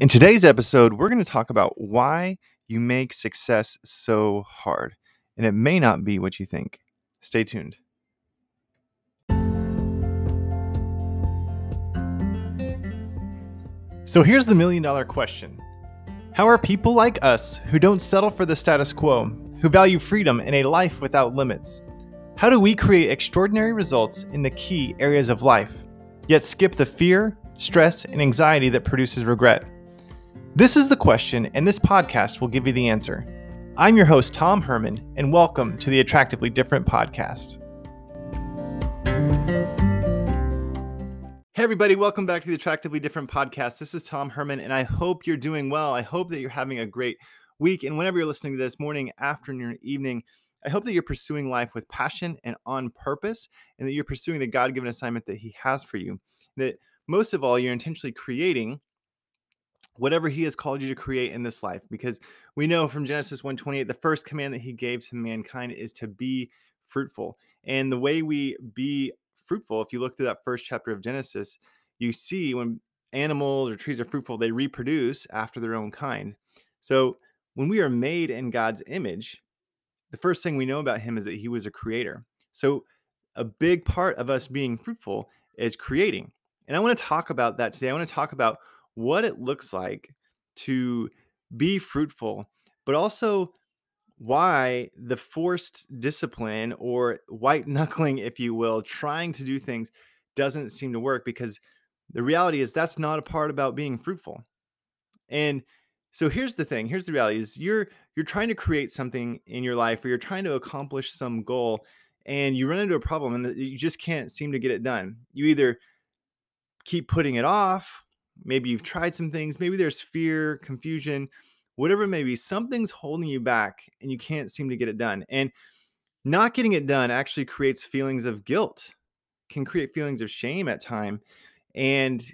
In today's episode, we're going to talk about why you make success so hard, and it may not be what you think. Stay tuned. So here's the million dollar question How are people like us who don't settle for the status quo, who value freedom and a life without limits? How do we create extraordinary results in the key areas of life, yet skip the fear, stress, and anxiety that produces regret? This is the question, and this podcast will give you the answer. I'm your host, Tom Herman, and welcome to the Attractively Different podcast. Hey, everybody, welcome back to the Attractively Different podcast. This is Tom Herman, and I hope you're doing well. I hope that you're having a great week. And whenever you're listening to this, morning, afternoon, evening, I hope that you're pursuing life with passion and on purpose, and that you're pursuing the God given assignment that He has for you. That most of all, you're intentionally creating whatever he has called you to create in this life because we know from genesis 128 the first command that he gave to mankind is to be fruitful. And the way we be fruitful if you look through that first chapter of genesis you see when animals or trees are fruitful they reproduce after their own kind. So when we are made in god's image the first thing we know about him is that he was a creator. So a big part of us being fruitful is creating. And i want to talk about that today. I want to talk about what it looks like to be fruitful, but also why the forced discipline or white knuckling, if you will, trying to do things doesn't seem to work because the reality is that's not a part about being fruitful. And so here's the thing, here's the reality is you're you're trying to create something in your life or you're trying to accomplish some goal and you run into a problem and you just can't seem to get it done. You either keep putting it off Maybe you've tried some things. Maybe there's fear, confusion, whatever it may be. Something's holding you back and you can't seem to get it done. And not getting it done actually creates feelings of guilt, can create feelings of shame at time. And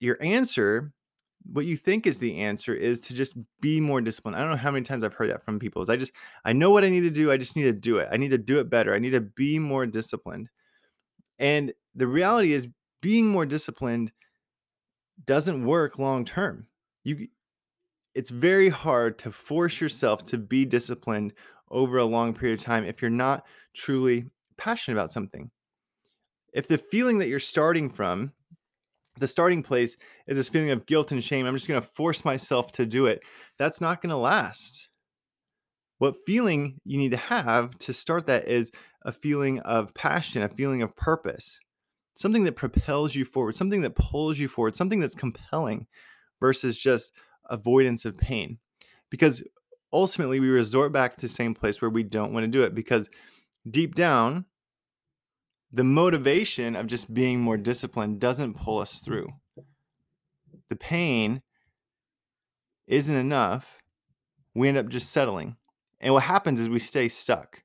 your answer, what you think is the answer, is to just be more disciplined. I don't know how many times I've heard that from people. Is I just I know what I need to do. I just need to do it. I need to do it better. I need to be more disciplined. And the reality is being more disciplined doesn't work long term. You it's very hard to force mm-hmm. yourself to be disciplined over a long period of time if you're not truly passionate about something. If the feeling that you're starting from, the starting place is this feeling of guilt and shame, I'm just going to force myself to do it. That's not going to last. What feeling you need to have to start that is a feeling of passion, a feeling of purpose something that propels you forward, something that pulls you forward, something that's compelling versus just avoidance of pain. Because ultimately, we resort back to the same place where we don't want to do it because deep down, the motivation of just being more disciplined doesn't pull us through. The pain isn't enough. We end up just settling. And what happens is we stay stuck.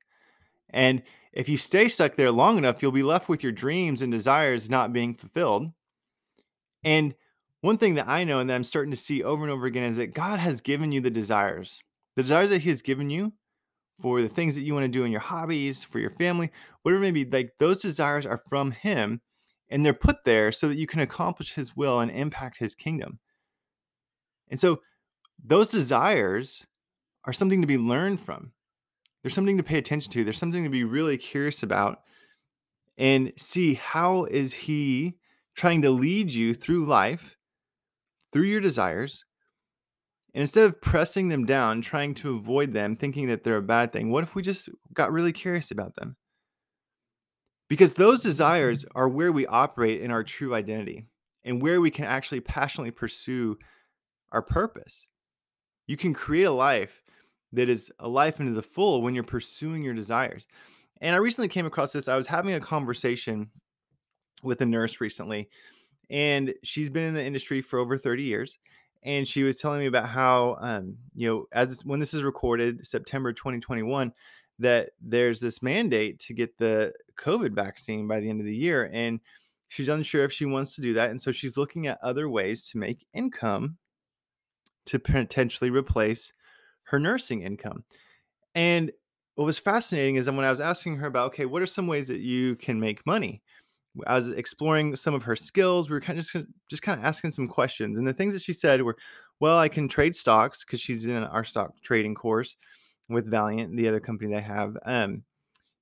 And if you stay stuck there long enough, you'll be left with your dreams and desires not being fulfilled. And one thing that I know and that I'm starting to see over and over again is that God has given you the desires. The desires that He has given you for the things that you want to do in your hobbies, for your family, whatever it may be, like those desires are from Him and they're put there so that you can accomplish His will and impact His kingdom. And so those desires are something to be learned from there's something to pay attention to. There's something to be really curious about and see how is he trying to lead you through life, through your desires. And instead of pressing them down, trying to avoid them, thinking that they're a bad thing, what if we just got really curious about them? Because those mm-hmm. desires are where we operate in our true identity and where we can actually passionately pursue our purpose. You can create a life that is a life into the full when you're pursuing your desires. And I recently came across this. I was having a conversation with a nurse recently, and she's been in the industry for over 30 years. And she was telling me about how, um, you know, as when this is recorded, September 2021, that there's this mandate to get the COVID vaccine by the end of the year. And she's unsure if she wants to do that. And so she's looking at other ways to make income to potentially replace her nursing income. And what was fascinating is that when I was asking her about, okay, what are some ways that you can make money? I was exploring some of her skills. We were kind of just, just kind of asking some questions. And the things that she said were, well, I can trade stocks because she's in our stock trading course with Valiant, the other company they have. Um,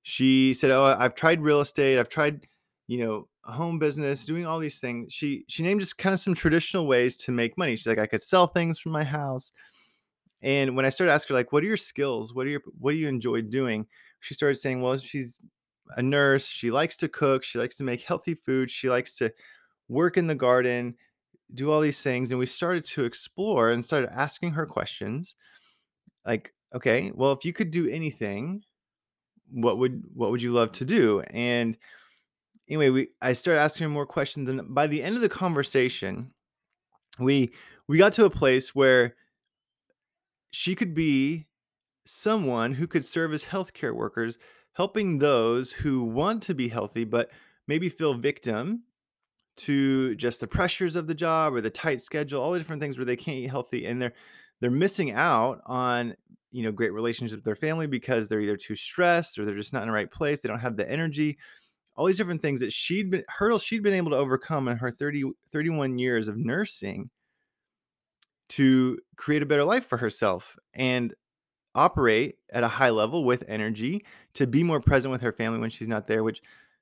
she said, "Oh, I've tried real estate. I've tried, you know, home business, doing all these things." She she named just kind of some traditional ways to make money. She's like, "I could sell things from my house." And when I started asking her, like, "What are your skills? What are your what do you enjoy doing?" She started saying, "Well, she's a nurse. She likes to cook. She likes to make healthy food. She likes to work in the garden, do all these things." And we started to explore and started asking her questions, like, "Okay, well, if you could do anything." what would what would you love to do and anyway we i started asking her more questions and by the end of the conversation we we got to a place where she could be someone who could serve as healthcare workers helping those who want to be healthy but maybe feel victim to just the pressures of the job or the tight schedule all the different things where they can't eat healthy and they're they're missing out on you know great relationships with their family because they're either too stressed or they're just not in the right place they don't have the energy all these different things that she'd been hurdles she'd been able to overcome in her 30 31 years of nursing to create a better life for herself and operate at a high level with energy to be more present with her family when she's not there which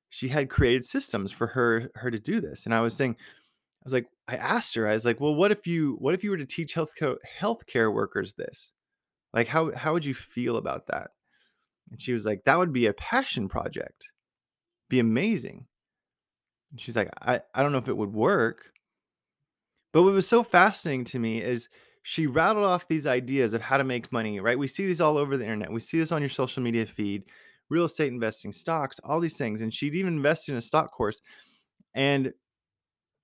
she had created systems for her her to do this and i was saying i was like i asked her i was like well what if you what if you were to teach healthcare healthcare workers this like, how how would you feel about that? And she was like, "That would be a passion project. Be amazing." And she's like, "I I don't know if it would work." But what was so fascinating to me is she rattled off these ideas of how to make money, right? We see these all over the internet. We see this on your social media feed, real estate investing, stocks, all these things. And she'd even invested in a stock course and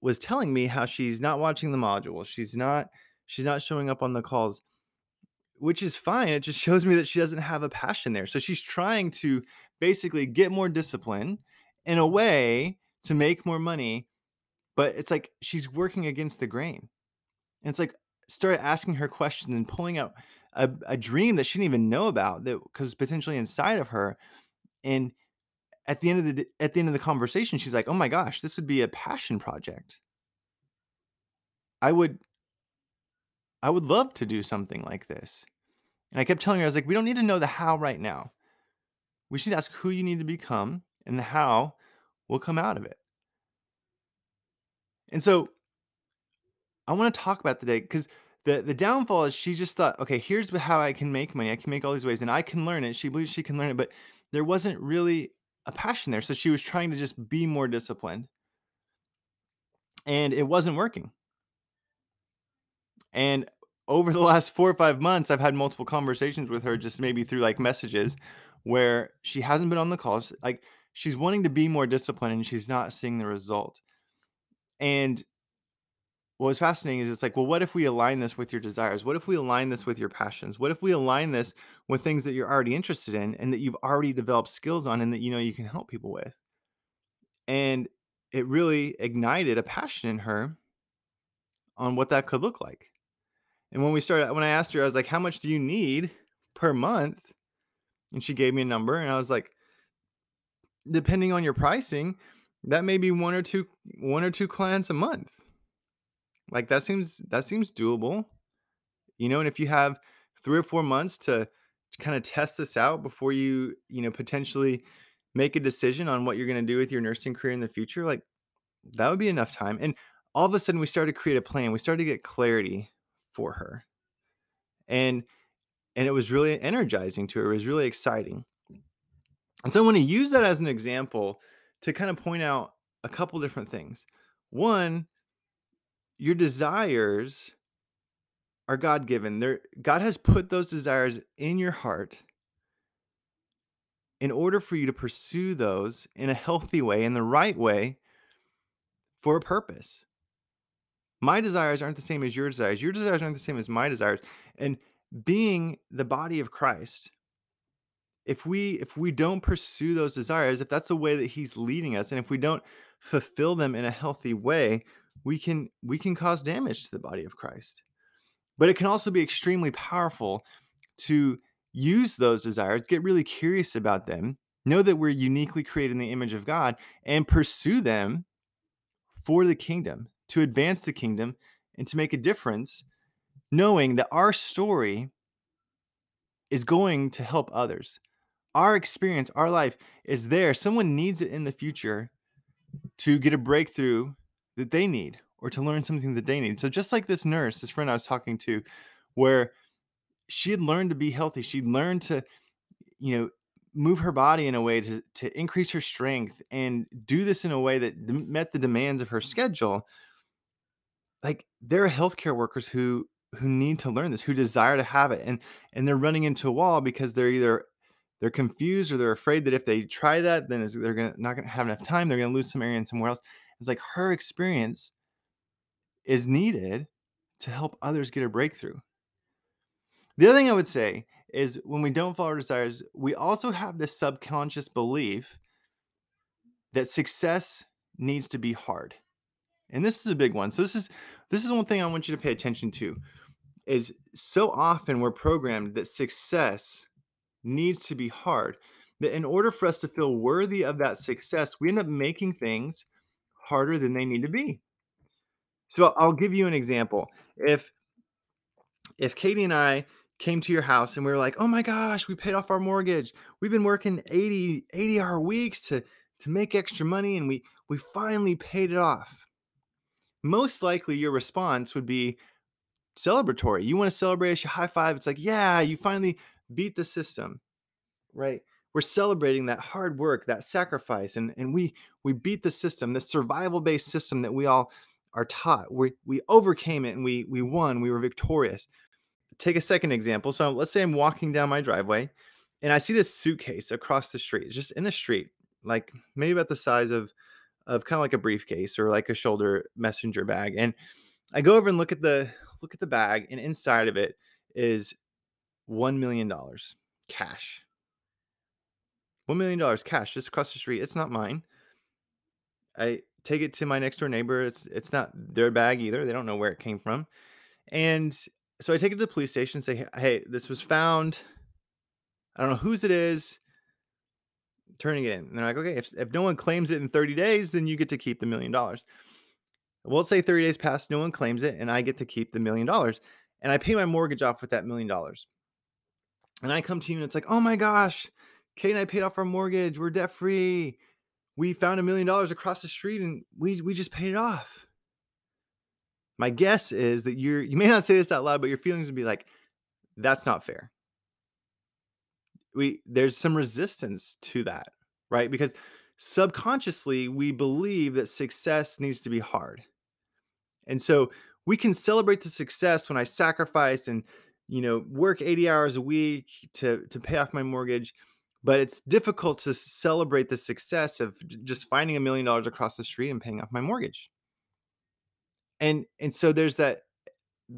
was telling me how she's not watching the modules. She's not she's not showing up on the calls which is fine. It just shows me that she doesn't have a passion there. So she's trying to basically get more discipline in a way to make more money, but it's like she's working against the grain. And it's like started asking her questions and pulling out a, a dream that she didn't even know about that was potentially inside of her. And at the end of the at the end of the conversation, she's like, "Oh my gosh, this would be a passion project. I would I would love to do something like this." And I kept telling her, I was like, we don't need to know the how right now. We should ask who you need to become, and the how will come out of it. And so I want to talk about today because the, the downfall is she just thought, okay, here's how I can make money. I can make all these ways and I can learn it. She believes she can learn it, but there wasn't really a passion there. So she was trying to just be more disciplined. And it wasn't working. And over the last four or five months, I've had multiple conversations with her, just maybe through like messages, where she hasn't been on the calls. Like she's wanting to be more disciplined and she's not seeing the result. And what was fascinating is it's like, well, what if we align this with your desires? What if we align this with your passions? What if we align this with things that you're already interested in and that you've already developed skills on and that you know you can help people with? And it really ignited a passion in her on what that could look like. And when we started, when I asked her, I was like, "How much do you need per month?" And she gave me a number, and I was like, "Depending on your pricing, that may be one or two, one or two clients a month. Like that seems that seems doable, you know. And if you have three or four months to, to kind of test this out before you, you know, potentially make a decision on what you're going to do with your nursing career in the future, like that would be enough time." And all of a sudden, we started to create a plan. We started to get clarity for her. And and it was really energizing to her. It was really exciting. And so I want to use that as an example to kind of point out a couple different things. One, your desires are God given. God has put those desires in your heart in order for you to pursue those in a healthy way, in the right way, for a purpose. My desires aren't the same as your desires. Your desires aren't the same as my desires. And being the body of Christ, if we if we don't pursue those desires, if that's the way that he's leading us and if we don't fulfill them in a healthy way, we can we can cause damage to the body of Christ. But it can also be extremely powerful to use those desires, get really curious about them, Know that we're uniquely created in the image of God and pursue them for the kingdom, to advance the kingdom and to make a difference, knowing that our story is going to help others. Our experience, our life is there. Someone needs it in the future to get a breakthrough that they need or to learn something that they need. So, just like this nurse, this friend I was talking to, where she had learned to be healthy, she'd learned to, you know, move her body in a way to, to increase her strength and do this in a way that met the demands of her schedule like there are healthcare workers who who need to learn this who desire to have it and and they're running into a wall because they're either they're confused or they're afraid that if they try that then they're gonna not gonna have enough time they're gonna lose some area and somewhere else. It's like her experience is needed to help others get a breakthrough. The other thing i would say is when we don't follow our desires we also have this subconscious belief that success needs to be hard. And this is a big one. So this is this is one thing i want you to pay attention to is so often we're programmed that success needs to be hard that in order for us to feel worthy of that success we end up making things harder than they need to be so i'll give you an example if if katie and i came to your house and we were like oh my gosh we paid off our mortgage we've been working 80 80 hour weeks to to make extra money and we we finally paid it off most likely your response would be celebratory. You want to celebrate, you high five. It's like, yeah, you finally beat the system, right? We're celebrating that hard work, that sacrifice, and and we we beat the system, the survival based system that we all are taught. We we overcame it and we we won. We were victorious. Take a second example. So let's say I'm walking down my driveway, and I see this suitcase across the street, just in the street, like maybe about the size of of kind of like a briefcase or like a shoulder messenger bag. And I go over and look at the look at the bag, and inside of it is one million dollars cash. One million dollars cash just across the street. It's not mine. I take it to my next door neighbor. It's it's not their bag either. They don't know where it came from. And so I take it to the police station and say, hey, this was found. I don't know whose it is turning it in. And they're like, okay, if, if no one claims it in 30 days, then you get to keep the million dollars. We'll say 30 days pass, no one claims it, and I get to keep the million dollars. And I pay my mortgage off with that million dollars. And I come to you and it's like, oh my gosh, Kate and I paid off our mortgage. We're debt free. We found a million dollars across the street and we we just paid it off. My guess is that you're you may not say this out loud, but your feelings would be like, that's not fair we there's some resistance to that, right? Because subconsciously we believe that success needs to be hard. And so we can celebrate the success when I sacrifice and you know work 80 hours a week to to pay off my mortgage but it's difficult to celebrate the success of just finding a million dollars across the street and paying off my mortgage and and so there's that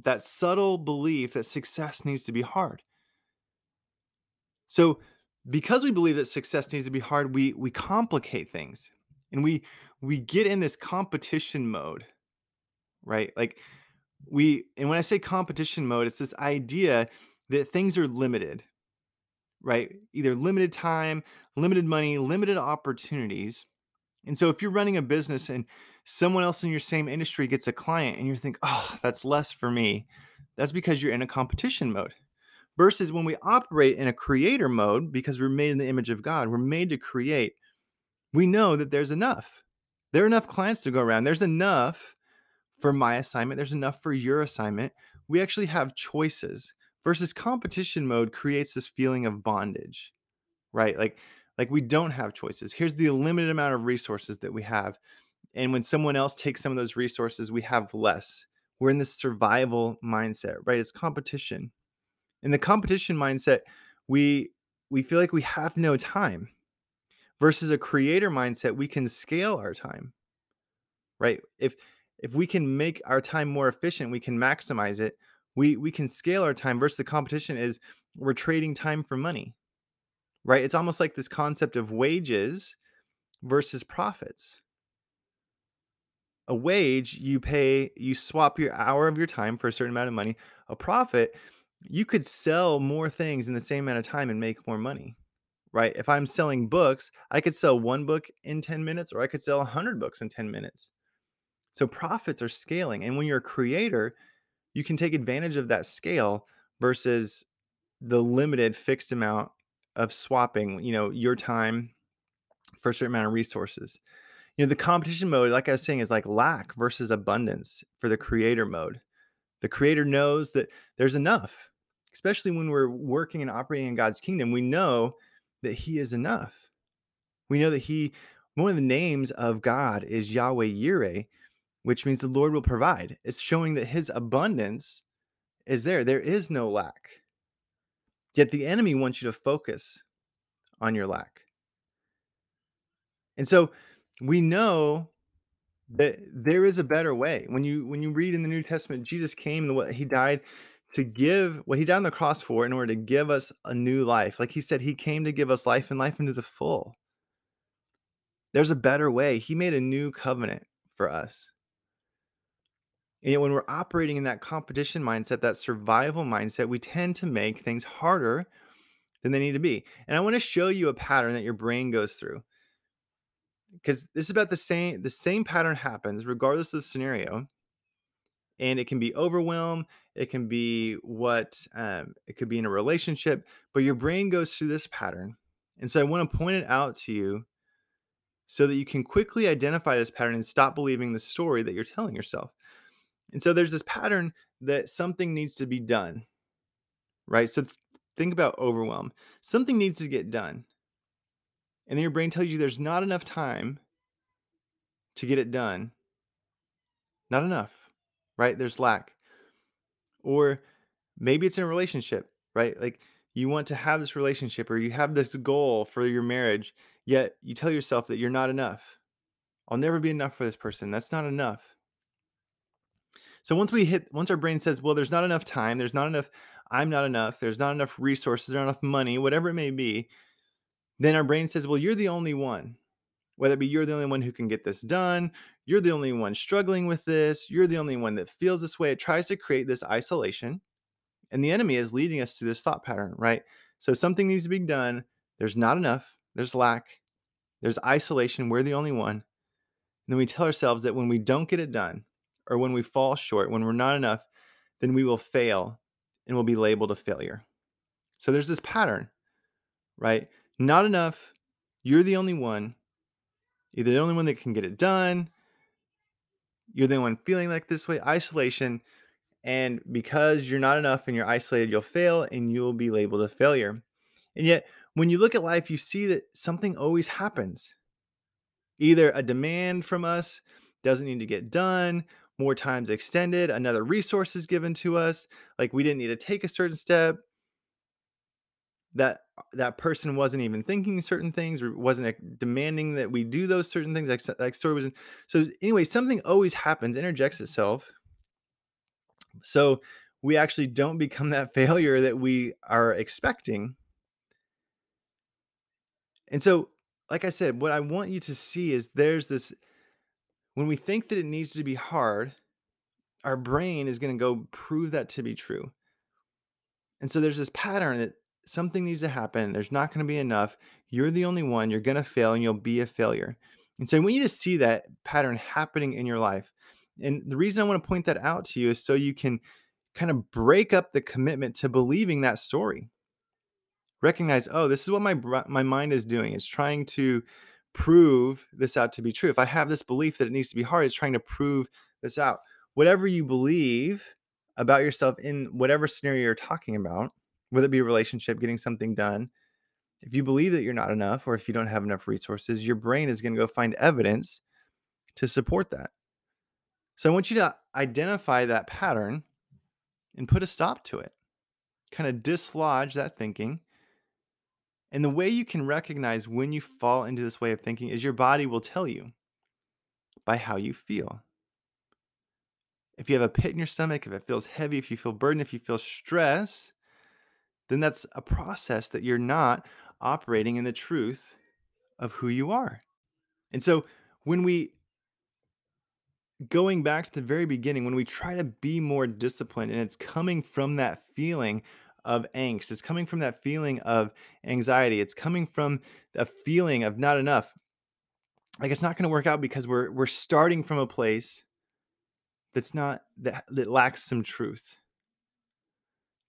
that subtle belief that success needs to be hard so because we believe that success needs to be hard, we we complicate things and we we get in this competition mode, right? Like we and when I say competition mode, it's this idea that things are limited, right? Either limited time, limited money, limited opportunities. And so if you're running a business and someone else in your same industry gets a client and you think, "Oh, that's less for me." That's because you're in a competition mode. Versus when we operate in a creator mode, because we're made in the image of God, we're made to create, we know that there's enough. There are enough clients to go around. There's enough for my assignment, there's enough for your assignment. We actually have choices. Versus competition mode creates this feeling of bondage, right? Like, like we don't have choices. Here's the limited amount of resources that we have. And when someone else takes some of those resources, we have less. We're in this survival mindset, right? It's competition in the competition mindset we we feel like we have no time versus a creator mindset we can scale our time right if if we can make our time more efficient we can maximize it we we can scale our time versus the competition is we're trading time for money right it's almost like this concept of wages versus profits a wage you pay you swap your hour of your time for a certain amount of money a profit you could sell more things in the same amount of time and make more money, right? If I'm selling books, I could sell one book in 10 minutes or I could sell 100 books in 10 minutes. So profits are scaling. And when you're a creator, you can take advantage of that scale versus the limited fixed amount of swapping, you know, your time for a certain amount of resources. You know, the competition mode, like I was saying, is like lack versus abundance for the creator mode. The creator knows that there's enough, especially when we're working and operating in God's kingdom. We know that He is enough. We know that He, one of the names of God is Yahweh Yireh, which means the Lord will provide. It's showing that His abundance is there. There is no lack. Yet the enemy wants you to focus on your lack. And so we know that there is a better way. When you when you read in the New Testament, Jesus came and what he died to give what he died on the cross for in order to give us a new life. Like he said, he came to give us life and life into the full. There's a better way. He made a new covenant for us. And yet when we're operating in that competition mindset, that survival mindset, we tend to make things harder than they need to be. And I want to show you a pattern that your brain goes through. Because this is about the same the same pattern happens regardless of scenario and it can be overwhelm it can be what um, it could be in a relationship but your brain goes through this pattern. And so i want to point it out to you so that you can quickly identify this pattern and stop believing the story that you're telling yourself and so there's this pattern that something needs to be done right so th- think about overwhelm something needs to get done and then your brain tells you there's not enough time to get it done. Not enough, right? There's lack. Or maybe it's in a relationship, right? Like you want to have this relationship or you have this goal for your marriage, yet you tell yourself that you're not enough. I'll never be enough for this person. That's not enough. So once we hit, once our brain says, well, there's not enough time, there's not enough, I'm not enough, there's not enough resources, there's not enough money, whatever it may be, then our brain says, well, you're the only one. Whether it be you're the only one who can get this done, you're the only one struggling with this, you're the only one that feels this way. It tries to create this isolation. And the enemy is leading us to this thought pattern, right? So something needs to be done. There's not enough, there's lack, there's isolation. We're the only one. And then we tell ourselves that when we don't get it done, or when we fall short, when we're not enough, then we will fail and we'll be labeled a failure. So there's this pattern, right? Not enough. You're the only one. You're the only one that can get it done. You're the only one feeling like this way. Isolation. And because you're not enough and you're isolated, you'll fail and you'll be labeled a failure. And yet, when you look at life, you see that something always happens. Either a demand from us doesn't need to get done, more times extended, another resource is given to us, like we didn't need to take a certain step, that uh, that person wasn't even thinking certain things or wasn't demanding that we do those certain things like like story was so anyway something always happens interjects itself. So we actually don't become that failure that we are expecting. And so like i said what i want you to see is there's this when we think that it needs to be hard our brain is going to go prove that to be true and so there's this pattern that something needs to happen. There's not going to be enough. You're the only one. You're going to fail and you'll be a failure. And so I want you to see that pattern happening in your life. And the reason I want to point that out to you is so you can kind of break up the commitment to believing that story. Recognize, oh, this is what my my mind is doing. It's trying to prove this out to be true. If I have this belief that it needs to be hard, it's trying to prove this out. Whatever you believe about yourself in whatever scenario you're talking about, whether it be a relationship, getting something done, if you believe that you're not enough or if you don't have enough resources, your brain is going to go find evidence to support that. So I want you to identify that pattern and put a stop to it. Kind of dislodge that thinking. And the way you can recognize when you fall into this way of thinking is your body will tell you by how you feel. If you have a pit in your stomach, if it feels heavy, if you feel burdened, if you feel stress, then that's a process that you're not operating in the truth of who you are. And so when we going back to the very beginning when we try to be more disciplined and it's coming from that feeling of angst. It's coming from that feeling of anxiety. It's coming from a feeling of not enough. Like it's not going to work out because we're we're starting from a place that's not that that lacks some truth.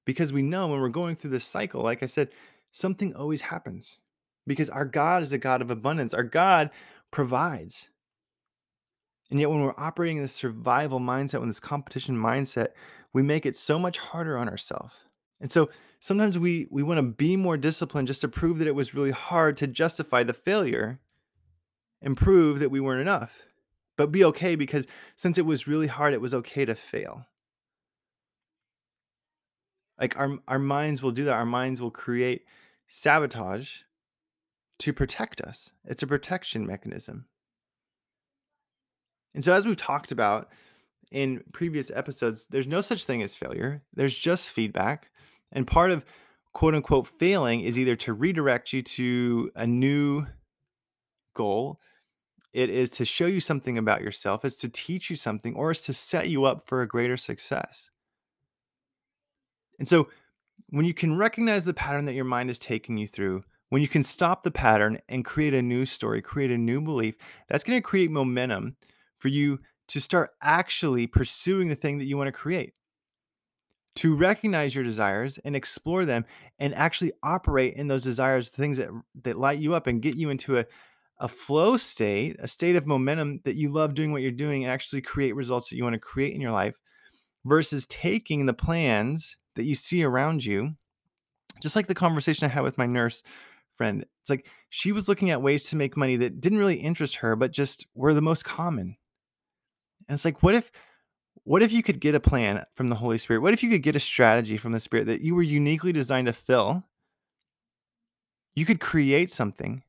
Because we know when we're going through this cycle, like I said, something always happens. Because our God is a God of abundance. Our God provides. And yet, when we're operating in this survival mindset, when this competition mindset, we make it so much harder on ourselves. And so sometimes we we want to be more disciplined just to prove that it was really hard to justify the failure and prove that we weren't enough. But be okay because since it was really hard, it was okay to fail. Like our our minds will do that. Our minds will create sabotage to protect us. It's a protection mechanism. And so, as we've talked about in previous episodes, there's no such thing as failure, there's just feedback. And part of quote unquote failing is either to redirect you to a new goal, it is to show you something about yourself, it's to teach you something, or it's to set you up for a greater success. And so, when you can recognize the pattern that your mind is taking you through, when you can stop the pattern and create a new story, create a new belief, that's going to create momentum for you to start actually pursuing the thing that you want to create. To recognize your desires and explore them and actually operate in those desires, things that, that light you up and get you into a, a flow state, a state of momentum that you love doing what you're doing and actually create results that you want to create in your life versus taking the plans that you see around you. Just like the conversation I had with my nurse friend, it's like she was looking at ways to make money that didn't really interest her, but just were the most common. And it's like, what if what if you could get a plan from the Holy Spirit? What if you could get a strategy from the Spirit that you were uniquely designed to fill? You could create something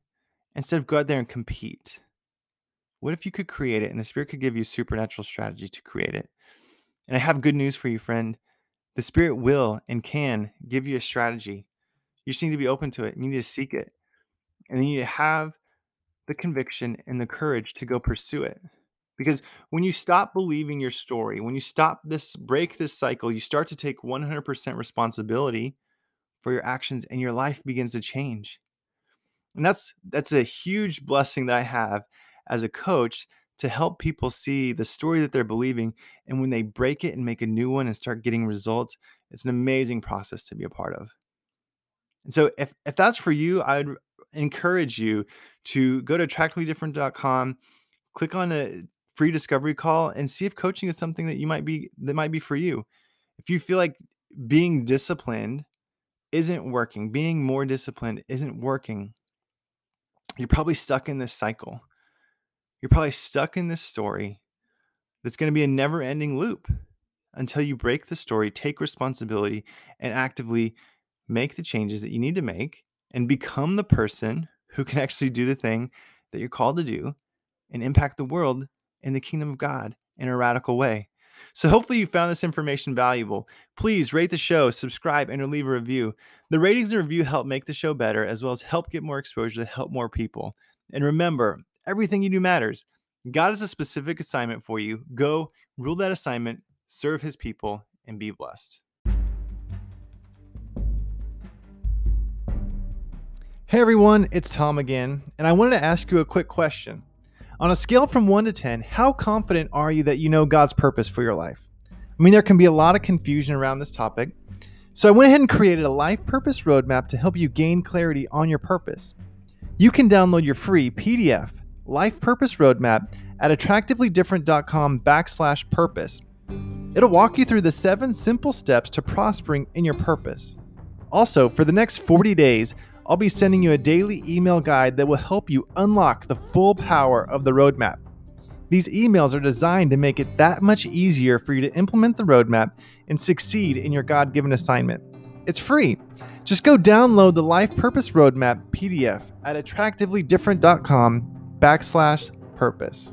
instead of go out there and compete. What if you could create it and the Spirit could give you supernatural strategy to create it? And I have good news for you, friend. The Spirit will and can give you a strategy. You just need to be open to it. You need to seek it. And you need to have the conviction and the courage to go pursue it. Because when you stop believing your story, when you stop this, break this cycle, you start to take 100% responsibility for your actions and your life begins to change. And that's that's a huge blessing that I have as a coach to help people see the story that they're believing and when they break it and make a new one and start getting results, it's an amazing process to be a part of. And so if if that's for you, I'd encourage you to go to attractivelydifferent.com, click on the free discovery call and see if coaching is something that you might be that might be for you. If you feel like being disciplined isn't working, being more disciplined isn't working, you're probably stuck in this cycle. You're probably stuck in this story that's going to be a never ending loop until you break the story, take responsibility, and actively make the changes that you need to make and become the person who can actually do the thing that you're called to do and impact the world in the kingdom of God in a radical way. So, hopefully, you found this information valuable. Please rate the show, subscribe, and leave a review. The ratings and review help make the show better, as well as help get more exposure to help more people. And remember, everything you do matters. God has a specific assignment for you. Go, rule that assignment, serve his people, and be blessed. Hey everyone, it's Tom again, and I wanted to ask you a quick question. On a scale from 1 to 10, how confident are you that you know God's purpose for your life? I mean, there can be a lot of confusion around this topic. So I went ahead and created a life purpose roadmap to help you gain clarity on your purpose. You can download your free PDF, Life Purpose Roadmap, at attractivelydifferent.com backslash purpose. It'll walk you through the seven simple steps to prospering in your purpose. Also, for the next 40 days, I'll be sending you a daily email guide that will help you unlock the full power of the roadmap. These emails are designed to make it that much easier for you to implement the roadmap and succeed in your God given assignment. It's free. Just go download the Life Purpose Roadmap PDF at attractivelydifferent.com backslash purpose.